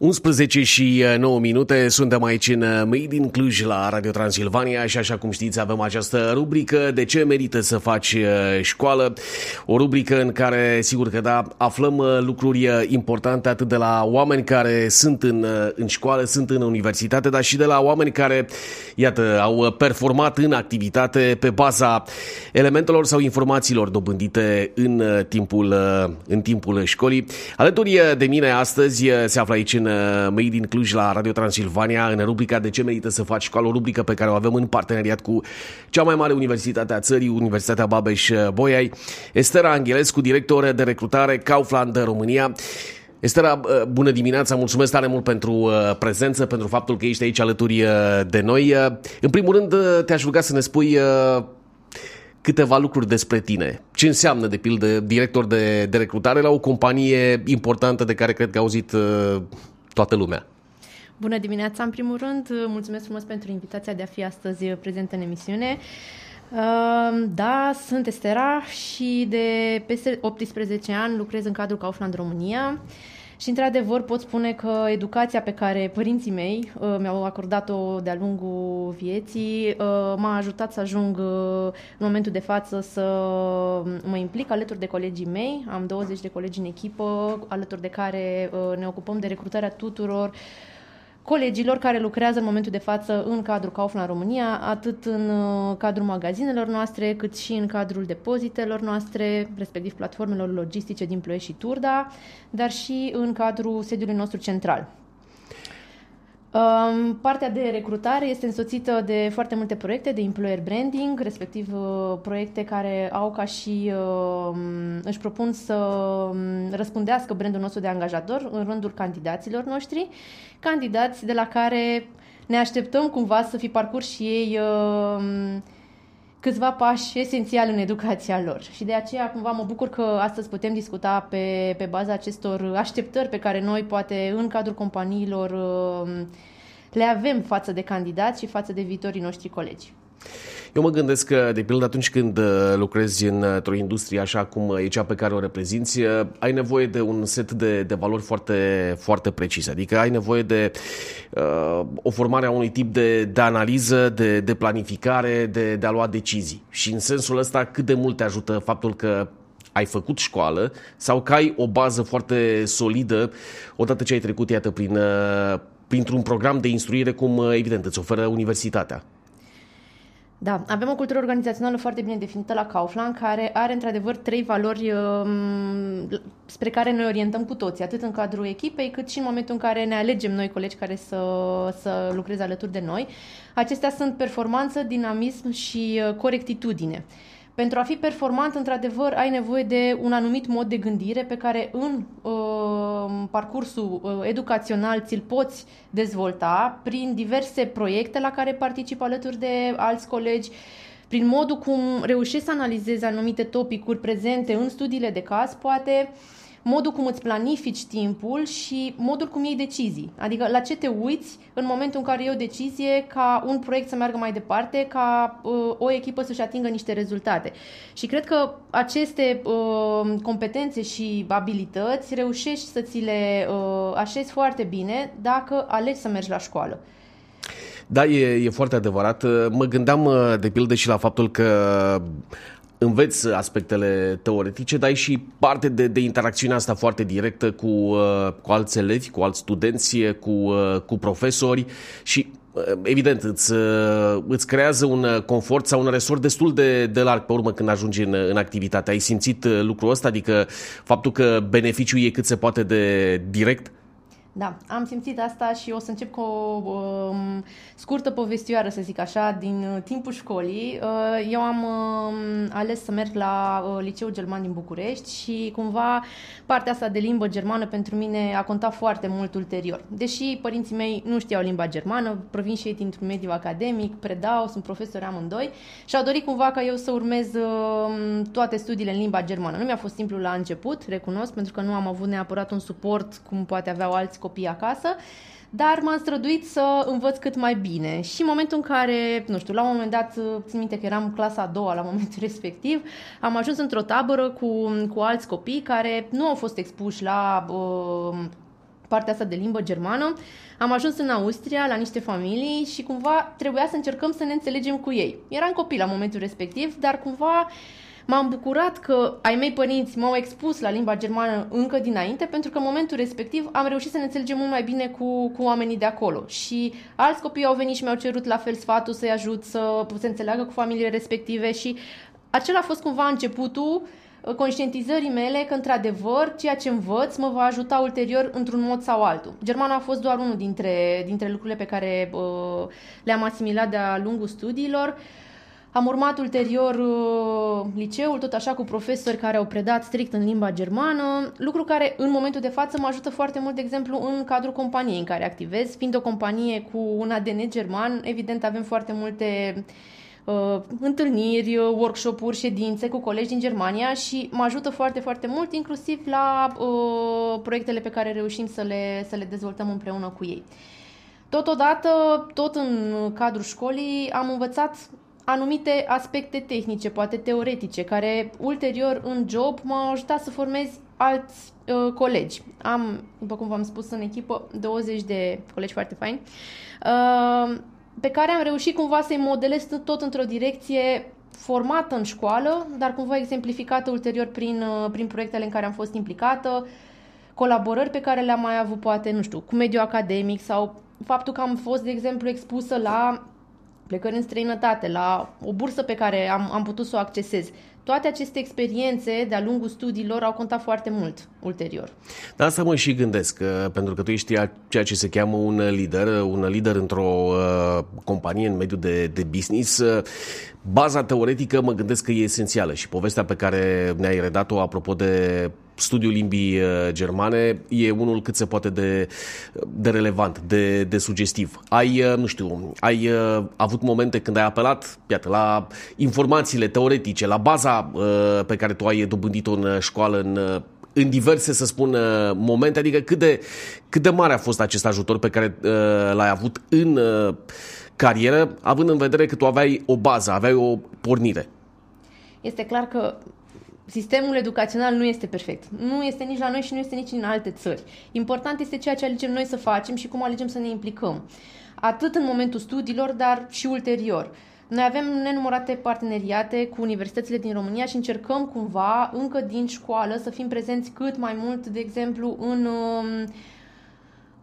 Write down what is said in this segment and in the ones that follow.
11 și 9 uh, minute, suntem aici în uh, Made in Cluj la Radio Transilvania și așa cum știți avem această rubrică De ce merită să faci uh, școală? O rubrică în care, sigur că da, aflăm lucruri importante atât de la oameni care sunt în, în școală, sunt în universitate, dar și de la oameni care, iată, au performat în activitate pe baza elementelor sau informațiilor dobândite în timpul, în timpul școlii. Alături de mine astăzi se află aici în Uh, Made in Cluj la Radio Transilvania în rubrica De ce merită să faci școală, o rubrică pe care o avem în parteneriat cu cea mai mare universitate a țării, Universitatea Babeș-Bolyai. Estera Anghelescu, director de recrutare Kaufland România. Estera, uh, bună dimineața, mulțumesc tare mult pentru uh, prezență, pentru faptul că ești aici alături de noi. În primul rând, te-aș ruga să ne spui câteva lucruri despre tine. Ce înseamnă, de pildă, director de, de recrutare la o companie importantă de care cred că a auzit toată lumea. Bună dimineața, în primul rând, mulțumesc frumos pentru invitația de a fi astăzi prezent în emisiune. Da, sunt Estera și de peste 18 ani lucrez în cadrul Kaufland România. Și, într-adevăr, pot spune că educația pe care părinții mei uh, mi-au acordat-o de-a lungul vieții uh, m-a ajutat să ajung uh, în momentul de față să mă implic alături de colegii mei. Am 20 de colegi în echipă, alături de care ne ocupăm de recrutarea tuturor colegilor care lucrează în momentul de față în cadrul Kaufland România, atât în uh, cadrul magazinelor noastre, cât și în cadrul depozitelor noastre, respectiv platformelor logistice din Ploiești și Turda, dar și în cadrul sediului nostru central. Um, partea de recrutare este însoțită de foarte multe proiecte de employer branding, respectiv uh, proiecte care au ca și uh, își propun să um, răspundească brandul nostru de angajator în rândul candidaților noștri, candidați de la care ne așteptăm cumva să fi parcurs și ei uh, câțiva pași esențiali în educația lor. Și de aceea cumva mă bucur că astăzi putem discuta pe, pe baza acestor așteptări pe care noi poate în cadrul companiilor uh, le avem față de candidați și față de viitorii noștri colegi. Eu mă gândesc că, de pildă, atunci când uh, lucrezi într-o industrie așa cum e cea pe care o reprezinți, uh, ai nevoie de un set de, de valori foarte, foarte precise. Adică ai nevoie de uh, o formare a unui tip de, de analiză, de, de planificare, de, de a lua decizii. Și în sensul ăsta, cât de mult te ajută faptul că ai făcut școală sau că ai o bază foarte solidă odată ce ai trecut, iată, prin, uh, printr-un program de instruire cum, evident, îți oferă universitatea. Da, avem o cultură organizațională foarte bine definită la Kaufland, care are într-adevăr trei valori um, spre care ne orientăm cu toții, atât în cadrul echipei, cât și în momentul în care ne alegem noi colegi care să, să lucreze alături de noi. Acestea sunt performanță, dinamism și uh, corectitudine. Pentru a fi performant, într-adevăr, ai nevoie de un anumit mod de gândire pe care în uh, parcursul uh, educațional ți-l poți dezvolta prin diverse proiecte la care participi alături de alți colegi, prin modul cum reușești să analizezi anumite topicuri prezente în studiile de caz, poate. uh, modul cum îți planifici timpul și modul cum iei decizii. Adică la ce te uiți în momentul în care iei o decizie ca un proiect să meargă mai departe, ca uh, o echipă să-și atingă niște rezultate. Și cred că aceste uh, competențe și abilități reușești să ți le uh, așezi foarte bine dacă alegi să mergi la școală. Da, e, e foarte adevărat. Mă gândeam uh, de pildă și la faptul că înveți aspectele teoretice, dar ai și parte de, de interacțiunea asta foarte directă cu, uh, cu alți elevi, cu alți studenți, cu, uh, cu profesori și uh, evident, îți, îți creează un confort sau un resort destul de, de larg pe urmă când ajungi în, în activitate. Ai simțit lucrul ăsta, adică faptul că beneficiul e cât se poate de direct? Da, am simțit asta și o să încep cu o um, scurtă povestioară, să zic așa, din uh, timpul școlii. Uh, eu am uh, ales să merg la uh, Liceul German din București și cumva partea asta de limbă germană pentru mine a contat foarte mult ulterior. Deși părinții mei nu știau limba germană, provin și ei dintr-un mediu academic, predau, sunt profesori amândoi și au dorit cumva ca eu să urmez uh, toate studiile în limba germană. Nu mi-a fost simplu la început, recunosc, pentru că nu am avut neapărat un suport cum poate aveau alți copii acasă, dar m-am străduit să învăț cât mai bine. Și în momentul în care, nu știu, la un moment dat, țin minte că eram clasa a doua la momentul respectiv, am ajuns într-o tabără cu, cu alți copii care nu au fost expuși la uh, partea asta de limbă germană. Am ajuns în Austria la niște familii și cumva trebuia să încercăm să ne înțelegem cu ei. Eram copil la momentul respectiv, dar cumva m-am bucurat că ai mei părinți m-au expus la limba germană încă dinainte, pentru că în momentul respectiv am reușit să ne înțelegem mult mai bine cu, cu oamenii de acolo. Și alți copii au venit și mi-au cerut la fel sfatul să-i ajut să se înțeleagă cu familiile respective și acela a fost cumva începutul uh, conștientizării mele că, într-adevăr, ceea ce învăț mă va ajuta ulterior într-un mod sau altul. Germana a fost doar unul dintre, dintre lucrurile pe care uh, le-am asimilat de-a lungul studiilor. Am urmat ulterior uh, liceul, tot așa cu profesori care au predat strict în limba germană, lucru care în momentul de față mă ajută foarte mult, de exemplu, în cadrul companiei în care activez. Fiind o companie cu un ADN german, evident avem foarte multe uh, uh, întâlniri, uh, workshop-uri, ședințe cu colegi din Germania și mă ajută foarte, foarte mult, inclusiv la uh, proiectele pe care reușim să le, să le dezvoltăm împreună cu ei. Totodată, tot în cadrul școlii, am învățat anumite aspecte tehnice, poate teoretice, care ulterior în job m-au ajutat să formez alți uh, colegi. Am, după cum v-am spus, în echipă 20 de colegi foarte faini. Uh, pe care am reușit cumva să-i modelez tot într-o direcție formată în școală, dar cumva exemplificată ulterior prin, uh, prin proiectele în care am fost implicată, colaborări pe care le-am mai avut, poate, nu știu, cu mediul academic sau faptul că am fost, de exemplu, expusă la plecări în străinătate, la o bursă pe care am, am putut să o accesez. Toate aceste experiențe de-a lungul studiilor au contat foarte mult ulterior. Da, asta mă și gândesc, pentru că tu ești ceea ce se cheamă un lider, un lider într-o uh, companie în mediul de, de business. Uh, baza teoretică mă gândesc că e esențială și povestea pe care ne-ai redat-o apropo de studiul limbii uh, germane e unul cât se poate de, de relevant, de, de sugestiv. Ai, uh, nu știu, ai uh, avut momente când ai apelat, iată, la informațiile teoretice, la baza pe care tu ai dobândit-o în școală, în în diverse, să spun, momente, adică cât de, cât de mare a fost acest ajutor pe care uh, l-ai avut în uh, carieră, având în vedere că tu aveai o bază, aveai o pornire. Este clar că sistemul educațional nu este perfect. Nu este nici la noi și nu este nici în alte țări. Important este ceea ce alegem noi să facem și cum alegem să ne implicăm. Atât în momentul studiilor, dar și ulterior. Noi avem nenumărate parteneriate cu universitățile din România și încercăm cumva, încă din școală, să fim prezenți cât mai mult, de exemplu, în uh,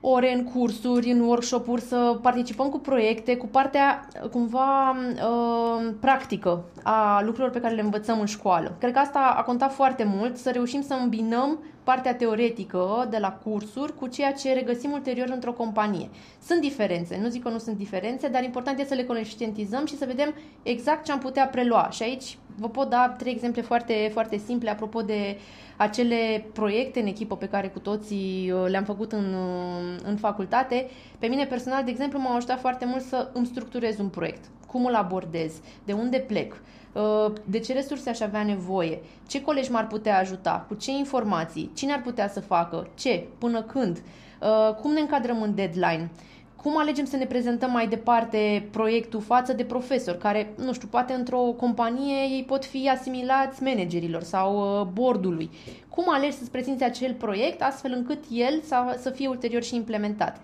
ore în cursuri, în workshop-uri, să participăm cu proiecte, cu partea cumva uh, practică a lucrurilor pe care le învățăm în școală. Cred că asta a contat foarte mult, să reușim să îmbinăm partea teoretică de la cursuri cu ceea ce regăsim ulterior într-o companie. Sunt diferențe, nu zic că nu sunt diferențe, dar important este să le conștientizăm și să vedem exact ce am putea prelua. Și aici vă pot da trei exemple foarte, foarte simple apropo de acele proiecte în echipă pe care cu toții uh, le-am făcut în, uh, în facultate. Pe mine personal, de exemplu, m-a ajutat foarte mult să îmi structurez un proiect. Cum îl abordez, de unde plec, uh, de ce resurse aș avea nevoie, ce colegi m-ar putea ajuta, cu ce informații, cine ar putea să facă, ce, până când, cum ne încadrăm în deadline? Cum alegem să ne prezentăm mai departe proiectul față de profesori, care, nu știu, poate într-o companie ei pot fi asimilați managerilor sau uh, bordului. Cum alegi să-ți prezinți acel proiect astfel încât el să, să fie ulterior și implementat?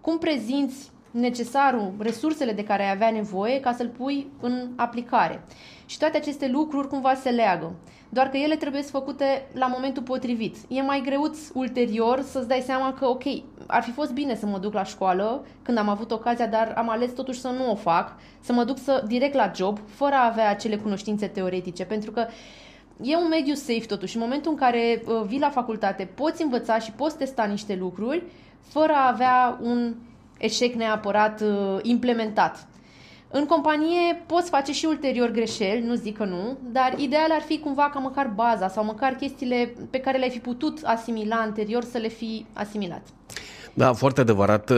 Cum prezinți necesarul, resursele de care ai avea nevoie ca să-l pui în aplicare? Și toate aceste lucruri cumva se leagă doar că ele trebuie să făcute la momentul potrivit. E mai greuț ulterior să-ți dai seama că, ok, ar fi fost bine să mă duc la școală când am avut ocazia, dar am ales totuși să nu o fac, să mă duc să, direct la job, fără a avea acele cunoștințe teoretice, pentru că e un mediu safe totuși. În momentul în care uh, vii la facultate, poți învăța și poți testa niște lucruri fără a avea un eșec neapărat uh, implementat. În companie poți face și ulterior greșeli, nu zic că nu, dar ideal ar fi cumva ca măcar baza sau măcar chestiile pe care le-ai fi putut asimila anterior să le fi asimilat. Da, foarte adevărat. Uh,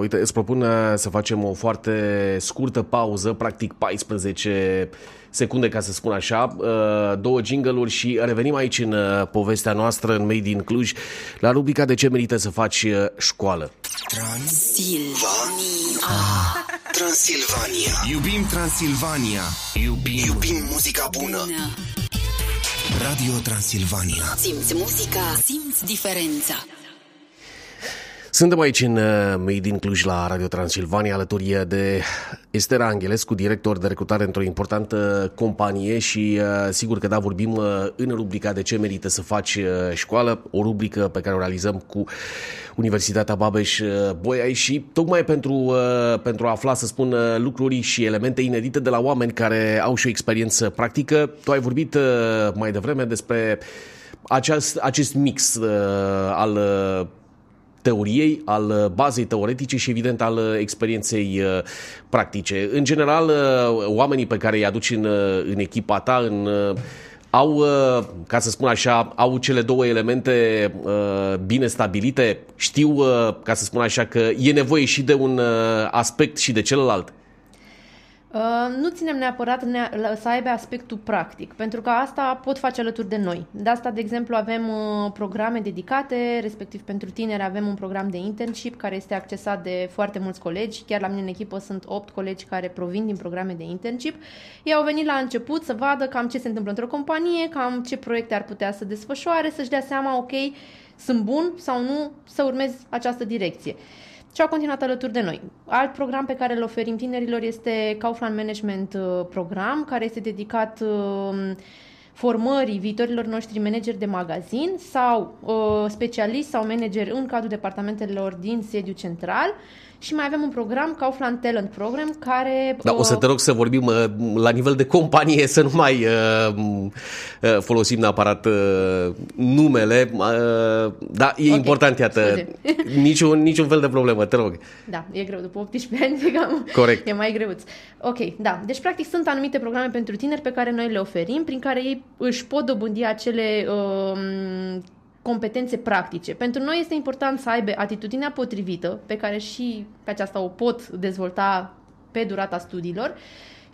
uite, îți propun uh, să facem o foarte scurtă pauză, practic 14 secunde, ca să spun așa, uh, două jingle și revenim aici în povestea noastră, în Made in Cluj, la rubrica De ce merită să faci școală. Transilvania. Ah. Transilvania. Iubim Transilvania. Iubim, Iubim muzica bună. Radio Transilvania. Simți muzica, simți diferența. Suntem aici în uh, Made in Cluj la Radio Transilvania alături de Estera Angelescu, director de recrutare într-o importantă companie și uh, sigur că da, vorbim uh, în rubrica de ce merită să faci școală, o rubrică pe care o realizăm cu Universitatea Babeș Boiai și tocmai pentru, pentru a afla, să spun, lucruri și elemente inedite de la oameni care au și o experiență practică. Tu ai vorbit mai devreme despre acest, acest mix uh, al teoriei, al uh, bazei teoretice și, evident, al uh, experienței uh, practice. În general, oamenii pe care îi aduci în, în echipa ta, în au, ca să spun așa, au cele două elemente bine stabilite, știu, ca să spun așa, că e nevoie și de un aspect și de celălalt. Uh, nu ținem neapărat să aibă aspectul practic, pentru că asta pot face alături de noi. De asta, de exemplu, avem uh, programe dedicate, respectiv pentru tineri avem un program de internship care este accesat de foarte mulți colegi. Chiar la mine în echipă sunt 8 colegi care provin din programe de internship. Ei au venit la început să vadă cam ce se întâmplă într-o companie, cam ce proiecte ar putea să desfășoare, să-și dea seama, ok, sunt bun sau nu să urmez această direcție și au continuat alături de noi. Alt program pe care îl oferim tinerilor este Kaufland Management uh, Program, care este dedicat uh, formării viitorilor noștri manageri de magazin sau uh, specialiști sau manageri în cadrul departamentelor din sediu central și mai avem un program, Kaufland Talent Program, care... Da, o să te rog să vorbim uh, la nivel de companie, să nu mai uh, uh, folosim neapărat uh, numele, uh, dar e okay. important, iată, niciun, niciun fel de problemă, te rog. Da, e greu, după 18 ani, cam Corect. e mai greuț. Ok, da, deci practic sunt anumite programe pentru tineri pe care noi le oferim, prin care ei își pot dobândi acele uh, competențe practice. Pentru noi este important să aibă atitudinea potrivită, pe care și pe aceasta o pot dezvolta pe durata studiilor,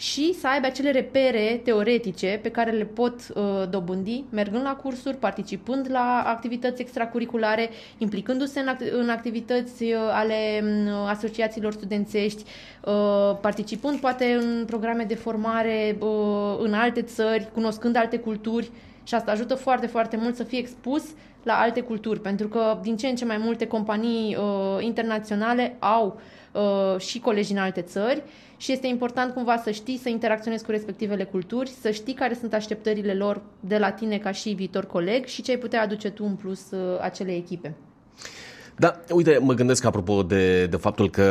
și să aibă acele repere teoretice pe care le pot uh, dobândi mergând la cursuri, participând la activități extracurriculare, implicându-se în, act- în activități uh, ale uh, asociațiilor studențești, uh, participând poate în programe de formare uh, în alte țări, cunoscând alte culturi. Și asta ajută foarte, foarte mult să fie expus la alte culturi, pentru că din ce în ce mai multe companii uh, internaționale au uh, și colegi în alte țări și este important cumva să știi să interacționezi cu respectivele culturi, să știi care sunt așteptările lor de la tine ca și viitor coleg și ce ai putea aduce tu în plus uh, acelei echipe. Da, uite, mă gândesc apropo de, de faptul că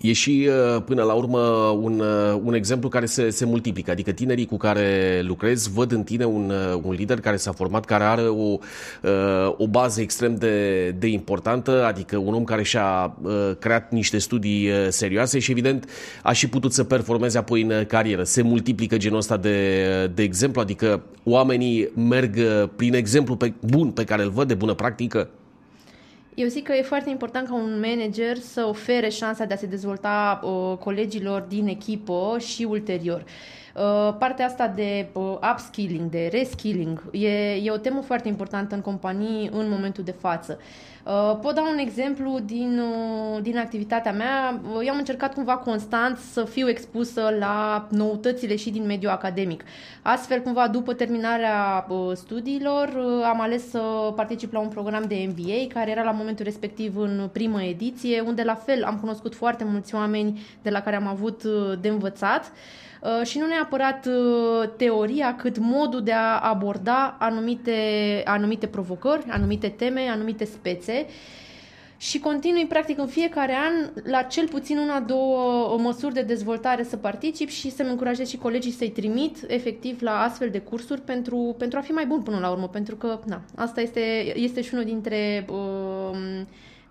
e și uh, până la urmă un, uh, un exemplu care se, se multiplică, adică tinerii cu care lucrez văd în tine un, uh, un lider care s-a format, care are o, o bază extrem de, de importantă, adică un om care și-a creat niște studii serioase și evident a și putut să performeze apoi în carieră. Se multiplică genul ăsta de, de exemplu, adică oamenii merg prin exemplu pe, bun pe care îl văd, de bună practică, eu zic că e foarte important ca un manager să ofere șansa de a se dezvolta uh, colegilor din echipă și ulterior. Uh, partea asta de uh, upskilling, de reskilling, e, e o temă foarte importantă în companii în momentul de față. Uh, Uh, pot da un exemplu din, uh, din activitatea mea. Uh, eu am încercat cumva constant să fiu expusă la noutățile și din mediul academic. Astfel, cumva, după terminarea studiilor, am ales să particip la un program de MBA, care era la momentul respectiv în primă ediție, unde la fel am cunoscut foarte mulți oameni de la care am avut de învățat. Uh, și nu neapărat uh, teoria, cât modul de a aborda anumite, anumite provocări, anumite teme, anumite spețe și continui practic în fiecare an la cel puțin una, două măsuri de dezvoltare să particip și să-mi încurajez și colegii să-i trimit efectiv la astfel de cursuri pentru, pentru a fi mai bun până la urmă, pentru că na, asta este, este și unul dintre uh,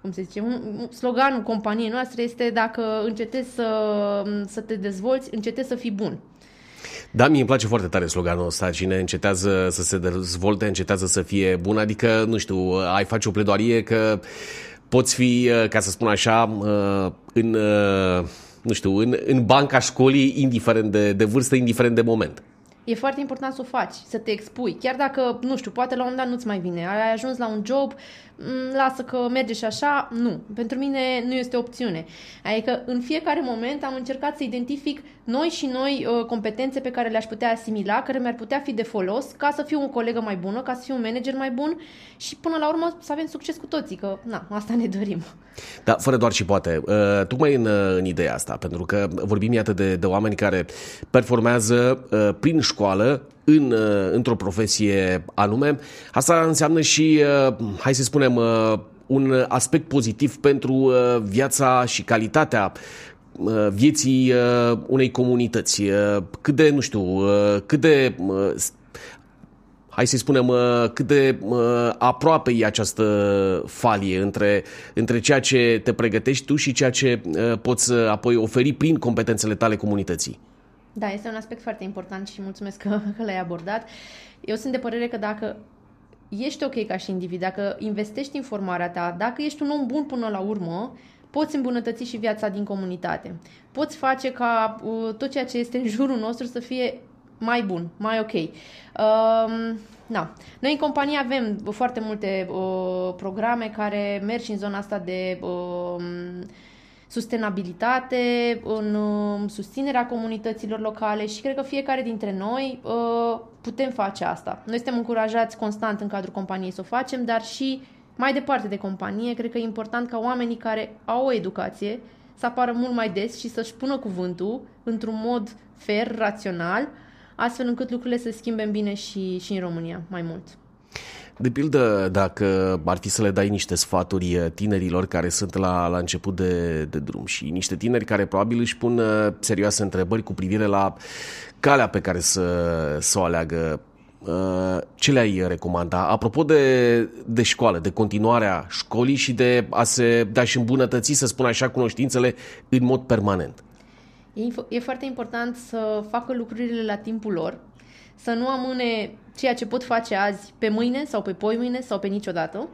cum se zice, un, sloganul companiei noastre este dacă încetezi să, să te dezvolți, încetezi să fii bun. Da, mie îmi place foarte tare sloganul ăsta, cine încetează să se dezvolte, încetează să fie bun, adică, nu știu, ai face o pledoarie că poți fi, ca să spun așa, în, nu știu, în, în banca școlii, indiferent de, de vârstă, indiferent de moment. E foarte important să o faci, să te expui. Chiar dacă, nu știu, poate la un moment dat nu-ți mai vine. Ai ajuns la un job, mm, lasă că merge și așa, nu. Pentru mine nu este opțiune. Adică în fiecare moment am încercat să identific noi și noi uh, competențe pe care le-aș putea asimila, care mi-ar putea fi de folos, ca să fiu o colegă mai bună, ca să fiu un manager mai bun și până la urmă să avem succes cu toții, că na, asta ne dorim. Da, fără doar și poate. Uh, tocmai în, uh, în ideea asta, pentru că vorbim iată de, de oameni care performează uh, prin școală în, uh, într-o profesie anume. Asta înseamnă și, uh, hai să spunem, uh, un aspect pozitiv pentru uh, viața și calitatea uh, vieții uh, unei comunități. Uh, cât de, nu știu, uh, cât de uh, hai să spunem, uh, cât de uh, aproape e această falie între, între ceea ce te pregătești tu și ceea ce uh, poți apoi oferi prin competențele tale comunității. Da, este un aspect foarte important și mulțumesc că, că l-ai abordat. Eu sunt de părere că dacă ești ok ca și individ, dacă investești în formarea ta, dacă ești un om bun până la urmă, poți îmbunătăți și viața din comunitate. Poți face ca uh, tot ceea ce este în jurul nostru să fie mai bun, mai ok. Uh, na. Noi în companie avem foarte multe uh, programe care merg și în zona asta de uh, sustenabilitate, în uh, susținerea comunităților locale și cred că fiecare dintre noi uh, putem face asta. Noi suntem încurajați constant în cadrul companiei să o facem, dar și mai departe de companie, cred că e important ca oamenii care au o educație să apară mult mai des și să-și pună cuvântul într-un mod fair, rațional, astfel încât lucrurile să se schimbe în bine și, și în România mai mult. De pildă, dacă ar fi să le dai niște sfaturi uh, tinerilor care sunt la, la început de, de drum și niște tineri care probabil își pun uh, serioase întrebări cu privire la calea pe care să, să o aleagă, uh, ce le-ai recomanda? Apropo de, de școală, de continuarea școlii și de a se de a-și îmbunătăți, să spun așa, cunoștințele în mod permanent. E, e foarte important să facă lucrurile la timpul lor, să nu amâne ceea ce pot face azi pe mâine sau pe poimâine sau pe niciodată.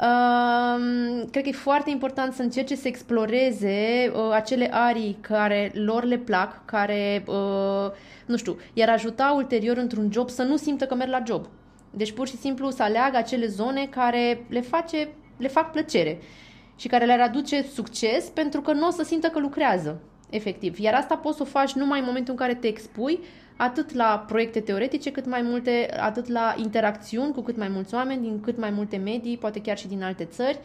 Uh, cred că e foarte important să încerce să exploreze uh, acele arii care lor le plac, care, uh, nu știu, iar ajuta ulterior într-un job să nu simtă că merg la job. Deci pur și simplu să aleagă acele zone care le, face, le fac plăcere și care le-ar aduce succes pentru că nu o să simtă că lucrează, efectiv. Iar asta poți să o faci numai în momentul în care te expui atât la proiecte teoretice, cât mai multe, atât la interacțiuni cu cât mai mulți oameni, din cât mai multe medii, poate chiar și din alte țări.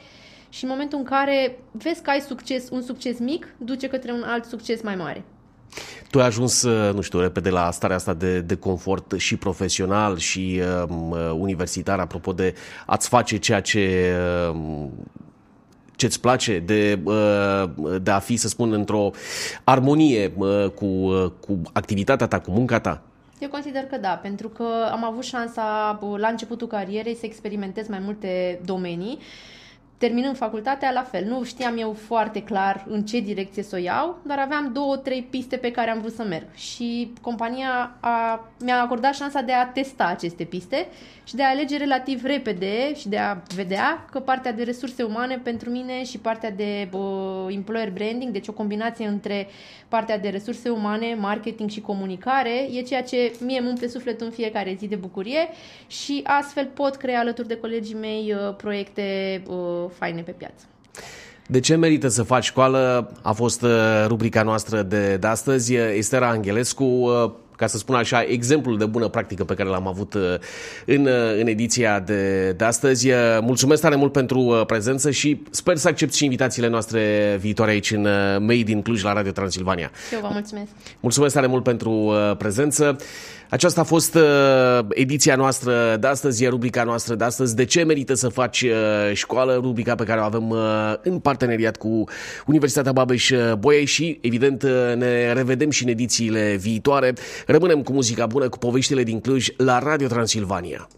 Și în momentul în care vezi că ai succes, un succes mic, duce către un alt succes mai mare. Tu ai ajuns, nu știu, repede la starea asta de, de confort și profesional și um, universitar, apropo de a-ți face ceea ce um, ce-ți place, de, uh, de a fi, să spun, într-o armonie uh, cu, uh, cu activitatea ta, cu munca ta? Eu consider că da, pentru că am avut șansa la începutul carierei să experimentez mai multe domenii terminând facultatea, la fel, nu știam eu foarte clar în ce direcție să o iau, dar aveam două, trei piste pe care am vrut să merg. Și compania a, mi-a acordat șansa de a testa aceste piste și de a alege relativ repede și de a vedea că partea de resurse umane pentru mine și partea de uh, employer branding, deci o combinație între partea de resurse umane, marketing și comunicare, e ceea ce mie îmi umple sufletul în fiecare zi de bucurie și astfel pot crea alături de colegii mei uh, proiecte uh, faine pe piață. De ce merită să faci școală? A fost uh, rubrica noastră de, de astăzi. Estera Angelescu, uh, ca să spun așa, exemplul de bună practică pe care l-am avut uh, în, în ediția de, de astăzi. Mulțumesc tare mult pentru prezență și sper să accept și invitațiile noastre viitoare aici în Made in Cluj la Radio Transilvania. Eu vă mulțumesc. Mulțumesc tare mult pentru prezență. Aceasta a fost uh, ediția noastră de astăzi, e rubrica noastră de astăzi. De ce merită să faci uh, școală? Rubrica pe care o avem uh, în parteneriat cu Universitatea Babeș-Bolyai și, evident, ne revedem și în edițiile viitoare. Rămânem cu muzica bună, cu poveștile din Cluj la Radio Transilvania.